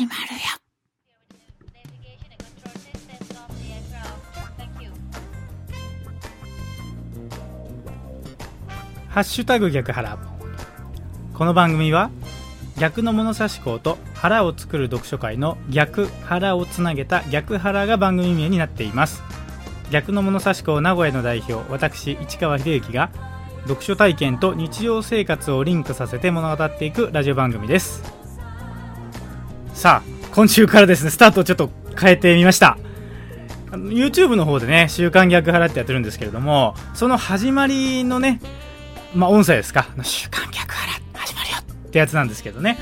始まるよ。ハッシュタグ逆腹。この番組は逆の物差し校と腹を作る読書会の逆腹をつなげた逆腹が番組名になっています。逆の物差し校名古屋の代表私市川秀幸が読書体験と日常生活をリンクさせて物語っていくラジオ番組です。さあ今週からですねスタートをちょっと変えてみました。あの YouTube の方でね「週刊逆腹」ってやってるんですけれどもその始まりのねまあ音声ですか「週刊逆腹始まるよ」ってやつなんですけどね。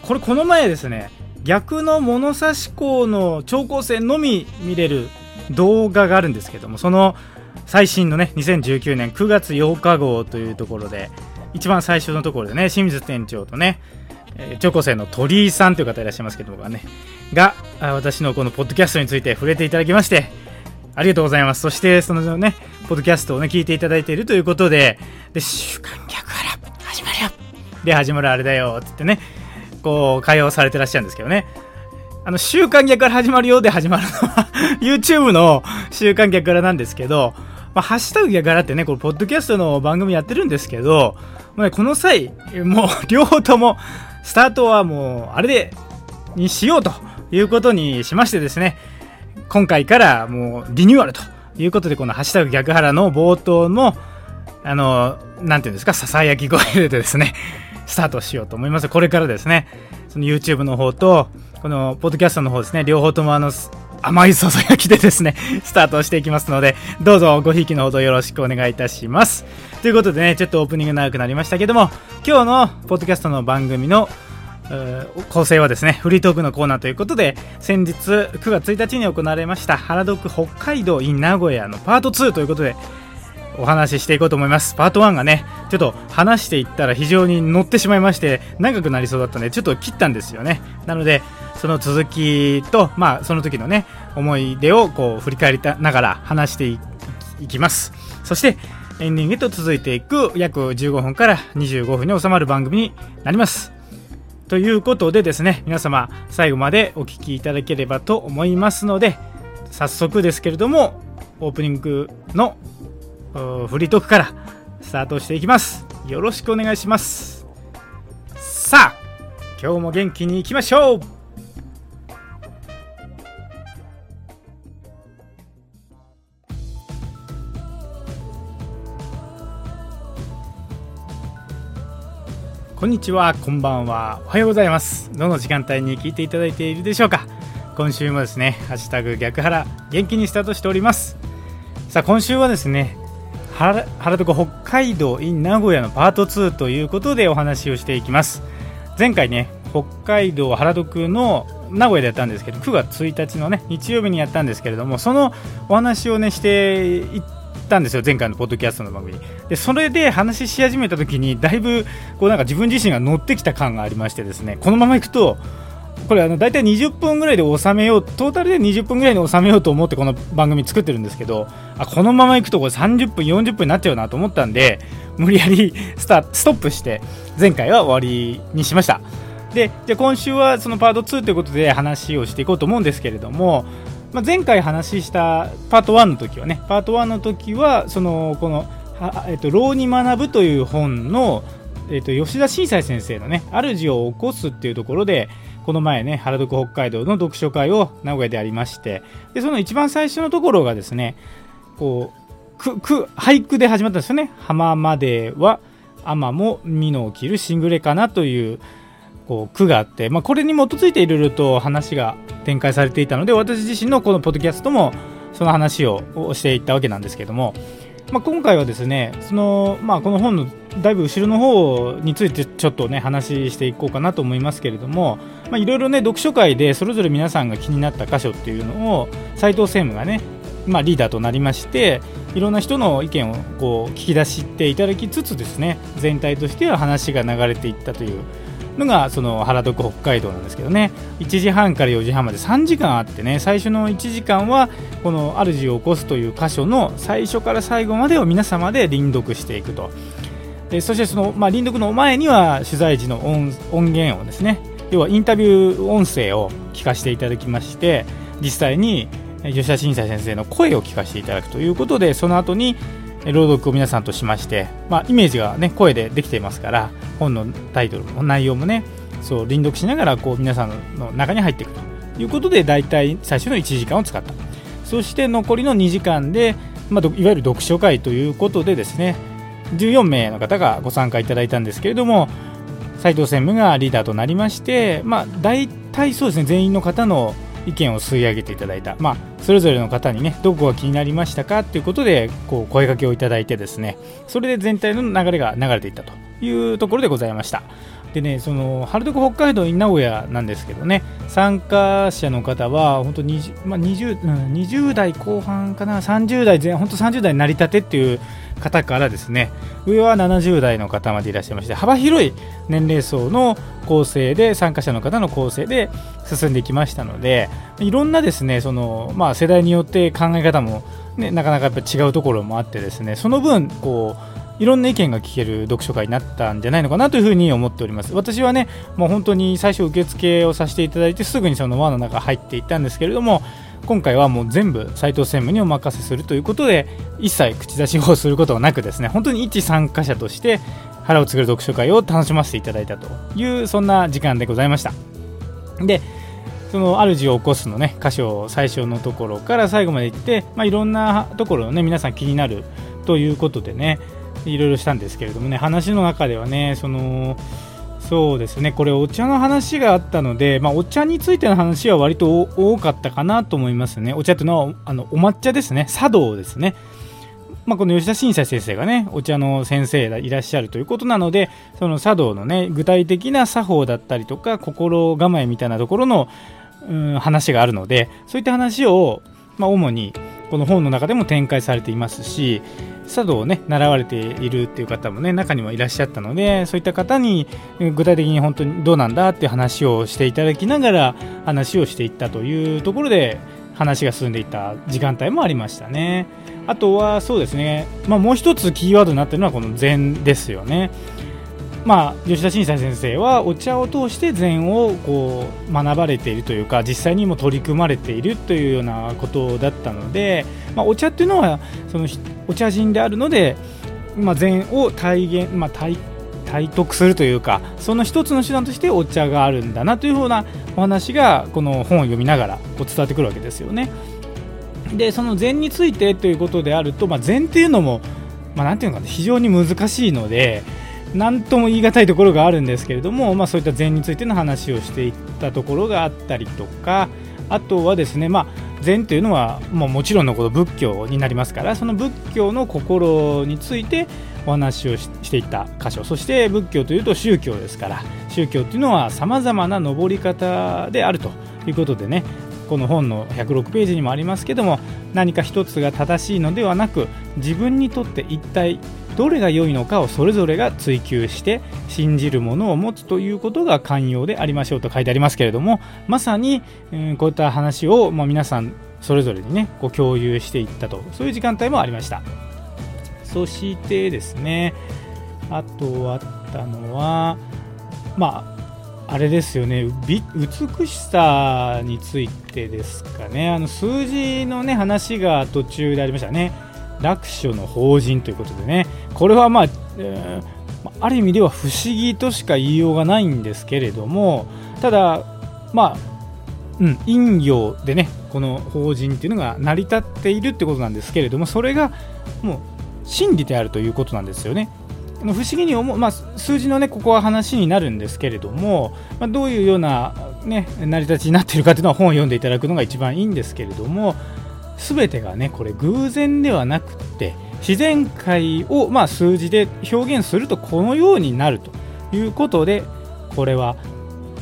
これこの前ですね逆の物差し校の超高線のみ見れる動画があるんですけどもその最新のね2019年9月8日号というところで一番最初のところでね清水店長とねえー、超高生の鳥居さんという方いらっしゃいますけどもね。が私のこのポッドキャストについて触れていただきましてありがとうございます。そしてそのねポッドキャストをね聞いていただいているということでで週刊逆腹始まるよ。で始まるあれだよって言ってねこう会話をされてらっしゃるんですけどね。あの、週刊逆から始まるよで始まるのは YouTube の週刊逆からなんですけど、まあ、ハッシュタグ逆からってね、これ、ポッドキャストの番組やってるんですけど、まあ、ねこの際、もう、両方とも、スタートはもう、あれで、にしようということにしましてですね、今回からもう、リニューアルということで、このハッシュタグ逆腹の冒頭の、あの、なんていうんですか、ささやき声でですね、スタートしようと思います。これからですね、その YouTube の方と、このポッドキャストの方ですね、両方ともあの、甘いささやきでですね、スタートしていきますので、どうぞごひいきのほどよろしくお願いいたします。ということでね、ちょっとオープニング長くなりましたけども、今日のポッドキャストの番組の構成はですね、フリートークのコーナーということで、先日9月1日に行われました、原読北海道 in 名古屋のパート2ということで、お話ししていこうと思います。パート1がね、ちょっと話していったら非常に乗ってしまいまして、長くなりそうだったので、ちょっと切ったんですよね。なので、その続きと、まあ、その時のね、思い出をこう振り返りながら話していきます。そして、エンディングへと続いていく約15分から25分に収まる番組になります。ということでですね、皆様最後までお聴きいただければと思いますので、早速ですけれども、オープニングのフリートークからスタートしていきます。よろしくお願いします。さあ今日も元気にいきましょう。こんにちは、こんばんは、おはようございます。どの時間帯に聞いていただいているでしょうか。今週もですね、ハッシュタグ逆腹、元気にスタートしております。さあ、今週はですね、原床北海道 in 名古屋のパート2ということでお話をしていきます。前回ね北海道原宿の名古屋でやったんですけど9月1日のね日曜日にやったんですけれどもそのお話をねしていったんですよ前回のポッドキャストの番組。でそれで話し始めた時にだいぶこうなんか自分自身が乗ってきた感がありましてですねこのままいくとこれあの大体20分ぐらいで収めようトータルで20分ぐらいに収めようと思ってこの番組作ってるんですけどあこのままいくとこれ30分40分になっちゃうなと思ったんで無理やり スタストップして前回は終わりにしました。でじゃ今週はそのパート2ということで話をしていこうと思うんですけれども、まあ、前回話したパート1の時はねパート1の時はそのこの「えっと、老に学ぶ」という本の、えっと、吉田新斎先生のね「主を起こす」っていうところでこの前ね原宿北海道の読書会を名古屋でありましてでその一番最初のところがですねこうくく俳句で始まったんですよね「浜までは天も美の起きるしんぐれかな」というこう句があって、まあ、これに基づいていろいろと話が展開されていたので私自身のこのポッドキャストもその話をしていったわけなんですけどもまあ、今回はですねその、まあ、この本のだいぶ後ろの方についてちょっとね話していこうかなと思いますけれどもいろいろね読書会でそれぞれ皆さんが気になった箇所っていうのを斉藤専務がね、まあ、リーダーとなりましていろんな人の意見をこう聞き出していただきつつですね全体としては話が流れていったというのがその原読北海道なんですけどね。1時半から4時半まで3時間あってね最初の1時間はこの「主を起こす」という箇所の最初から最後までを皆様で輪読していくと。でそしてその、まあ、輪読の前には取材時の音音源をですね要はインタビュー音声を聞かせていただきまして実際に吉田新斎先生の声を聞かせていただくということでその後に朗読を皆さんとしまして、まあ、イメージが、ね、声でできていますから本のタイトルも内容もねそう輪読しながらこう皆さんの中に入っていくということで大体最初の1時間を使った。そして残りの2時間で、まあ、いわゆる読書会ということでですね14名の方がご参加いただいたんですけれども斉藤専務がリーダーとなりまして、まあ、大体そうですね全員の方の意見を吸い上げていただいた、まあ、それぞれの方にねどこが気になりましたかということでこう声かけをいただいてですねそれで全体の流れが流れていったというところでございました。でねその春徳北海道名古屋なんですけどね参加者の方は本当 20,、まあ、20, 20代後半かな30代前本当30代成り立てっていう方からですね上は70代の方までいらっしゃいまして幅広い年齢層の構成で参加者の方の構成で進んできましたのでいろんなですねその、まあ、世代によって考え方も、ね、なかなかやっぱ違うところもあってですねその分こういろんな意見が聞ける読書会になったんじゃないのかなというふうに思っております。私はねもう本当に最初受付をさせていただいてすぐにその輪の中入っていったんですけれども今回はもう全部斉藤専務にお任せするということで一切口出しをすることがなくですね。本当に一参加者として腹を作る読書会を楽しませていただいたというそんな時間でございました。でその主を起こすのね箇所最初のところから最後まで行って、まあ、いろんなところをね皆さん気になるということでねいろいろしたんですけれどもね話の中ではねそのそうですね。これお茶の話があったので、まあ、お茶についての話は割と多かったかなと思いますね。お茶というのはあのお抹茶ですね。茶道ですね。まあ、この吉田新斎先生がねお茶の先生がいらっしゃるということなのでその茶道のね具体的な作法だったりとか心構えみたいなところの、うん、話があるのでそういった話を、まあ、主にこの本の中でも展開されていますし茶道をね習われているっていう方もね中にもいらっしゃったのでそういった方に具体的に本当にどうなんだっていう話をしていただきながら話をしていったというところで話が進んでいた時間帯もありましたね。あとはそうですね、まあ、もう一つキーワードになっているのはこの禅ですよね。まあ、吉田新斎先生はお茶を通して禅をこう学ばれているというか実際にも取り組まれているというようなことだったので、まあ、お茶っていうのはそのお茶人であるので、まあ、禅を体現、まあ、体体得するというかその一つの手段としてお茶があるんだなというようなお話がこの本を読みながらこう伝わってくるわけですよね。でその禅についてということであると、まあ、禅っていうのも、まあ、なんていうのか非常に難しいので何とも言い難いところがあるんですけれども、まあ、そういった禅についての話をしていったところがあったりとかあとはですね、まあ、禅というのはもうもちろんのこと仏教になりますからその仏教の心についてお話をしていった箇所そして仏教というと宗教ですから宗教というのはさまざまな登り方であるということでねこの本の106ページにもありますけども何か一つが正しいのではなく自分にとって一体どれが良いのかをそれぞれが追求して信じるものを持つということが寛容でありましょうと書いてありますけれどもまさに、こういった話を、ま、皆さんそれぞれにねこう共有していったとそういう時間帯もありました。そしてですねあとあったのはまああれですよね美しさについてですかね。あの数字のね話が途中でありましたね。楽勝の法人ということでねこれはまあ、えー、ある意味では不思議としか言いようがないんですけれどもただまあうん陰陽でねこの法人っていうのが成り立っているってことなんですけれどもそれがもう真理であるということなんですよね。不思議に思う、まあ、数字のねここは話になるんですけれども、まあ、どういうような、ね、成り立ちになっているかというのは本を読んでいただくのが一番いいんですけれども全てがねこれ偶然ではなくって自然界を、まあ、数字で表現するとこのようになるということでこれは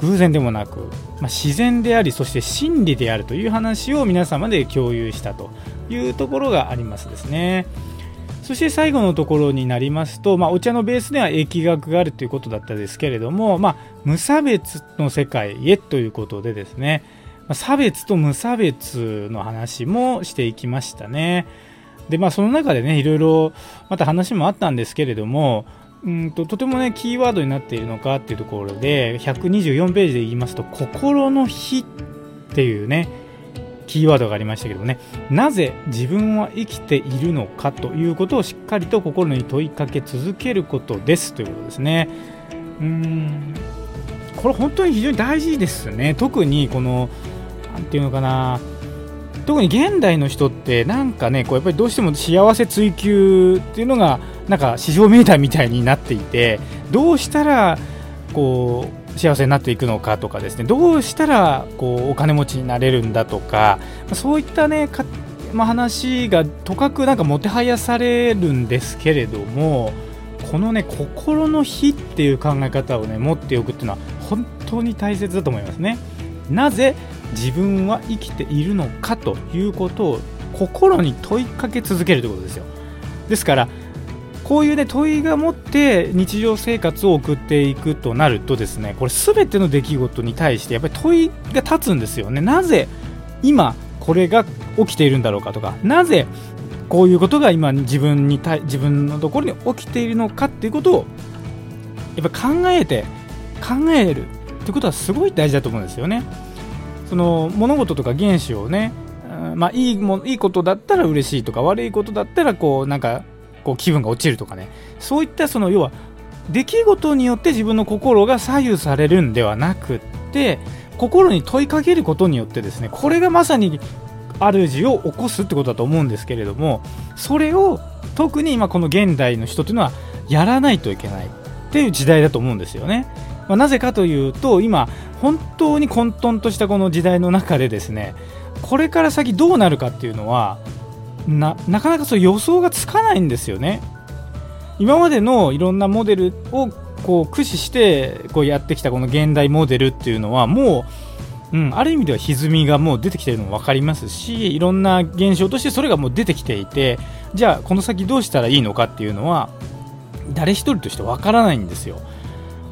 偶然でもなく、まあ、自然でありそして真理であるという話を皆様で共有したというところがありますですね。そして最後のところになりますと、まあ、お茶のベースでは疫学があるということだったですけれども、まあ、無差別の世界へということでですね、差別と無差別の話もしていきましたね。で、まあ、その中でね、いろいろまた話もあったんですけれども、うんととてもねキーワードになっているのかっていうところで124ページで言いますと「心の日」っていうねキーワードがありましたけどねなぜ自分は生きているのかということをしっかりと心に問いかけ続けることですということですねうーんこれ本当に非常に大事ですね特にこの何て言うのかな特に現代の人ってなんかねこうやっぱりどうしても幸せ追求っていうのがなんか市場メーターみたいになっていてどうしたらこう幸せになっていくのかとかですねどうしたらこうお金持ちになれるんだとかそういったねか、まあ、話がとかくなんかもてはやされるんですけれどもこのね心の火っていう考え方をね持っておくっていうのは本当に大切だと思いますね。なぜ自分は生きているのかということを心に問いかけ続けるということですよ。ですからこういうね問いが持って日常生活を送っていくとなるとですねこれ全ての出来事に対してやっぱり問いが立つんですよねなぜ今これが起きているんだろうかとかなぜこういうことが今自分に自分のところに起きているのかっていうことをやっぱ考えて考えるってことはすごい大事だと思うんですよねその物事とか原子をねまあ、いいもいいことだったら嬉しいとか悪いことだったらこうなんかこう気分が落ちるとかねそういったその要は出来事によって自分の心が左右されるんではなくって心に問いかけることによってですねこれがまさに主を起こすってことだと思うんですけれどもそれを特に今この現代の人というのはやらないといけないっていう時代だと思うんですよね。まあ、なぜかというと今本当に混沌としたこの時代の中でですねこれから先どうなるかっていうのはななかなかそう予想がつかないんですよね。今までのいろんなモデルをこう駆使してこうやってきたこの現代モデルっていうのはもう、うん、ある意味では歪みがもう出てきてるのも分かりますしいろんな現象としてそれがもう出てきていてじゃあこの先どうしたらいいのかっていうのは誰一人として分からないんですよ。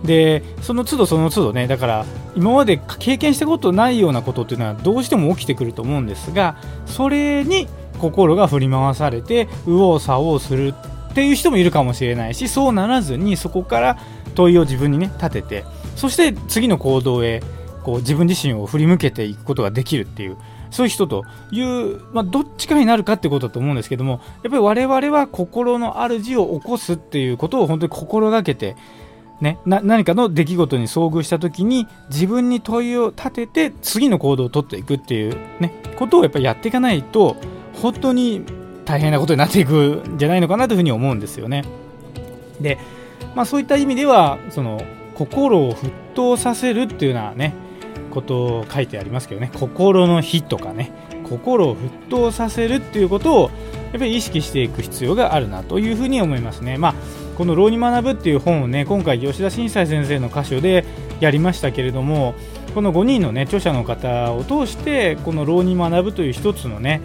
でその都度その都度ねだから今まで経験したことないようなことっていうのはどうしても起きてくると思うんですがそれに心が振り回されて右往左往するっていう人もいるかもしれないしそうならずにそこから問いを自分にね立ててそして次の行動へこう自分自身を振り向けていくことができるっていうそういう人という、まあ、どっちかになるかってことだと思うんですけどもやっぱり我々は心の主を起こすっていうことを本当に心がけてね、何かの出来事に遭遇した時に自分に問いを立てて次の行動をとっていくっていう、ね、ことをやっぱりやっていかないと本当に大変なことになっていくんじゃないのかなというふうに思うんですよね。で、まあ、そういった意味ではその心を沸騰させるっていうようなねことを書いてありますけどね心の火とかね心を沸騰させるっていうことをやっぱり意識していく必要があるなというふうに思いますね。まあ、この「浪に学ぶ」っていう本をね今回吉田新斎先生の歌手でやりましたけれどもこの5人のね著者の方を通してこの「浪に学ぶ」という一つのね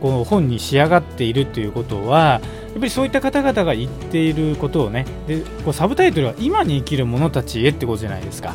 この本に仕上がっているということはやっぱりそういった方々が言っていることをねでこうサブタイトルは「今に生きる者たちへ」ってことじゃないですか。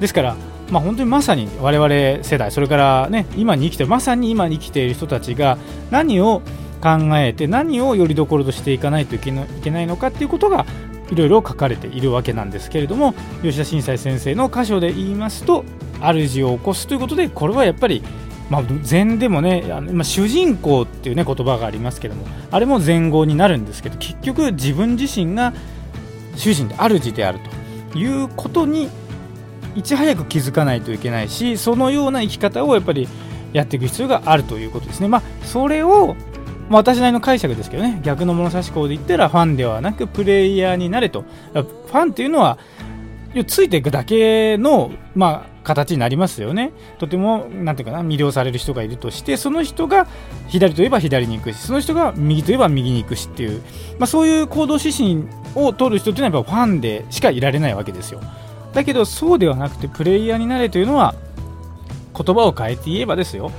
ですからまあ、本当にまさに我々世代それからね今に生きてまさに今に生きている人たちが何を考えて何をよりどころとしていかないといけないのかっていうことがいろいろ書かれているわけなんですけれども吉田新斎先生の箇所で言いますと主を起こすということでこれはやっぱりまあ、禅でもね、まあ、主人公っていうね言葉がありますけどもあれも前後になるんですけど結局自分自身が主人で主であるということにいち早く気づかないといけないしそのような生き方をやっぱりやっていく必要があるということですね。まあ、それをまあ、私なりの解釈ですけどね逆の物差し校で言ったらファンではなくプレイヤーになれとファンっていうのはついていくだけの、まあ、形になりますよね。とても、なんていうかな、魅了される人がいるとして、その人が左といえば左に行くし、その人が右といえば右に行くしっていう、まあ、そういう行動指針を取る人っていうのはやっぱファンでしかいられないわけですよ。だけど、そうではなくて、プレイヤーになれというのは、言葉を変えて言えばですよ、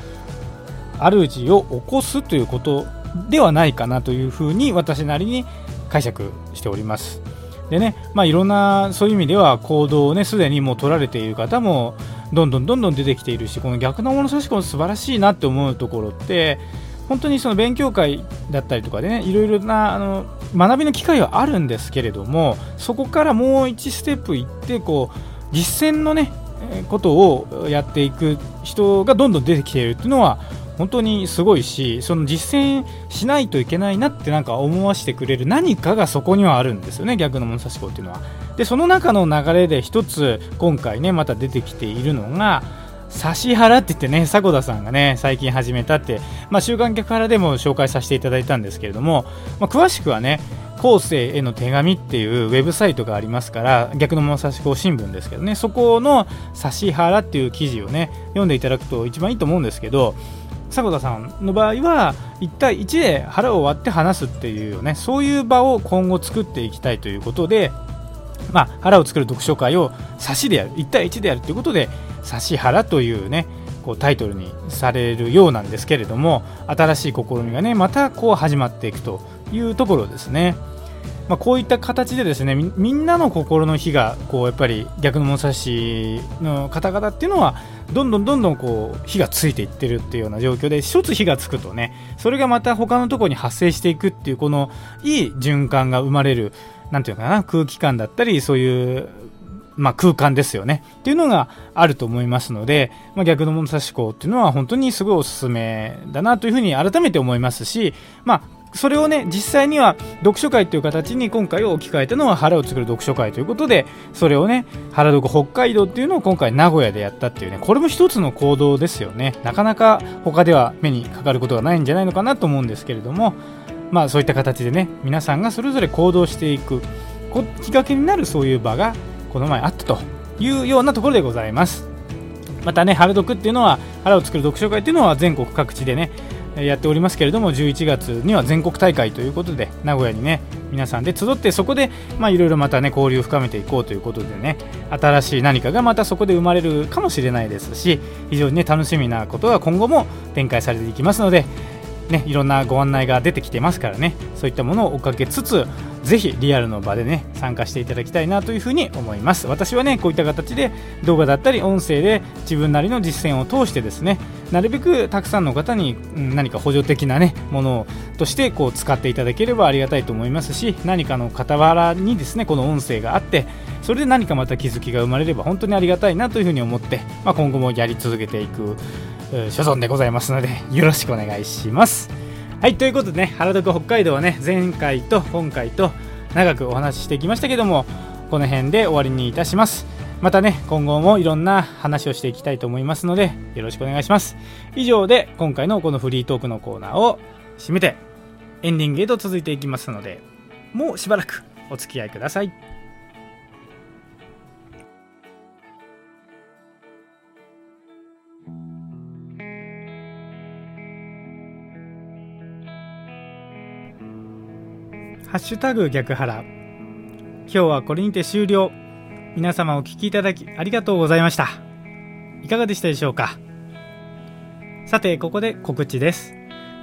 主を起こすということではないかなというふうに私なりに解釈しております。でね、まあ、いろんなそういう意味では行動をねすでにもう取られている方もどんどんどんどん出てきているしこの逆の物差し子の素晴らしいなって思うところって本当にその勉強会だったりとかでねいろいろなあの学びの機会はあるんですけれどもそこからもう1ステップいってこう実践のねことをやっていく人がどんどん出てきているっていうのは本当にすごいしその実践しないといけないなってなんか思わせてくれる何かがそこにはあるんですよね逆の物差し子っていうのは。でその中の流れで一つ今回ねまた出てきているのが指原って言ってね迫田さんがね最近始めたって、まあ、週刊逆原でも紹介させていただいたんですけれども、まあ、詳しくはね後世への手紙っていうウェブサイトがありますから逆の物差し子新聞ですけどねそこの指原っていう記事をね読んでいただくと一番いいと思うんですけど迫田さんの場合は1対1で腹を割って話すっていうねそういう場を今後作っていきたいということで、まあ、腹を作る読書会を差しでやる1対1でやるということで指原というねこうタイトルにされるようなんですけれども新しい試みがねまたこう始まっていくというところですね。まあ、こういった形でですねみんなの心の火がこうやっぱり逆の物差しの方々っていうのはどんどんどんどんこう火がついていってるっていうような状況で一つ火がつくとねそれがまた他のところに発生していくっていうこのいい循環が生まれるなんていうかな空気感だったりそういうまあ、空間ですよね。っていうのがあると思いますので、まあ、逆の物差し校っていうのは本当にすごいおすすめだなというふうに改めて思いますし、まあ、それをね実際には読書会という形に今回置き換えたのは腹を作る読書会ということでそれをね腹読北海道っていうのを今回名古屋でやったっていうねこれも一つの行動ですよね。なかなか他では目にかかることがないんじゃないのかなと思うんですけれどもまあそういった形でね皆さんがそれぞれ行動していくきっかけになるそういう場がこの前あったというようなところでございます。またね腹読っていうのは腹を作る読書会っていうのは全国各地でねやっておりますけれども11月には全国大会ということで名古屋にね皆さんで集ってそこでいろいろまたね交流を深めていこうということでね新しい何かがまたそこで生まれるかもしれないですし非常にね楽しみなことが今後も展開されていきますのでねいろんなご案内が出てきてますからねそういったものを追っかけつつぜひリアルの場でね参加していただきたいなというふうに思います私はねこういった形で動画だったり音声で自分なりの実践を通してですねなるべくたくさんの方に何か補助的なねものとしてこう使っていただければありがたいと思いますし何かの傍らにですねこの音声があってそれで何かまた気づきが生まれれば本当にありがたいなというふうに思って、まあ、今後もやり続けていく所存でございますのでよろしくお願いします。はいということでね原宿北海道はね前回と今回と長くお話ししてきましたけどもこの辺で終わりにいたします。またね今後もいろんな話をしていきたいと思いますのでよろしくお願いします。以上で今回のこのフリートークのコーナーを締めてエンディングへと続いていきますのでもうしばらくお付き合いください。ハッシュタグ逆腹。今日はこれにて終了。皆様お聴きいただきありがとうございました。いかがでしたでしょうか？さて、ここで告知です。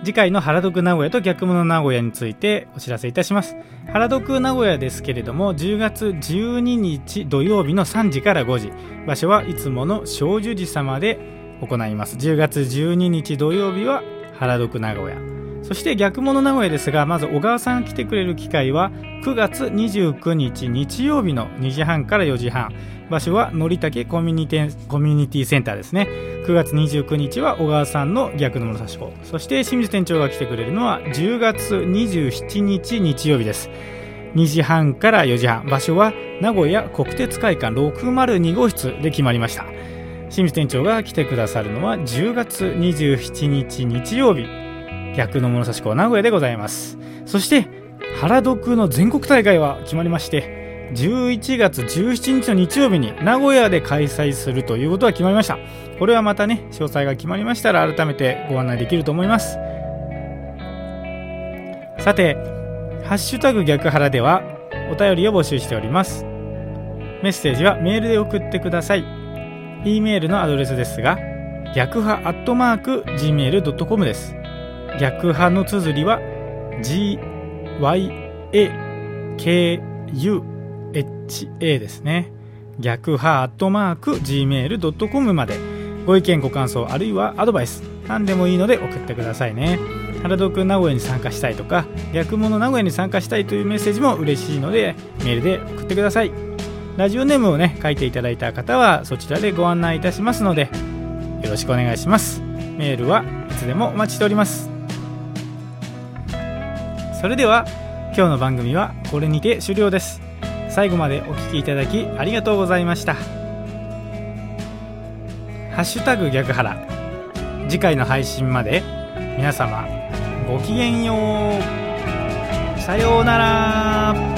次回の原読名古屋と逆物名古屋についてお知らせいたします。原読名古屋ですけれども、10月12日土曜日の3時から5時、場所はいつもの正寿寺様で行います。10月12日土曜日は原読名古屋。そして逆物名古屋ですが、まず小川さんが来てくれる機会は9月29日日曜日の2時半から4時半。場所はのりたけコミュニティセンターですね。9月29日は小川さんの逆の物差し子。そして清水店長が来てくれるのは10月27日日曜日です。2時半から4時半。場所は名古屋国鉄会館602号室で決まりました。清水店長が来てくださるのは10月27日日曜日逆の物差し子名古屋でございます。そして原読の全国大会は決まりまして11月17日の日曜日に名古屋で開催するということが決まりました。これはまたね詳細が決まりましたら改めてご案内できると思います。さて「ハッシュタグ逆腹」ではお便りを募集しております。メッセージはメールで送ってください。e メールのアドレスですが逆派アットマーク gmail.com です。逆派の綴りは GYAKUHA ですね。逆派アットマーク Gmail.com までご意見ご感想あるいはアドバイス何でもいいので送ってくださいね。原宿名古屋に参加したいとか逆物名古屋に参加したいというメッセージも嬉しいのでメールで送ってくださいラジオネームをね書いていただいた方はそちらでご案内いたしますのでよろしくお願いしますメールはいつでもお待ちしておりますそれでは今日の番組はこれにて終了です。最後までお聴きいただきありがとうございました。ハッシュタグ逆腹次回の配信まで皆様ごきげんよう。さようなら。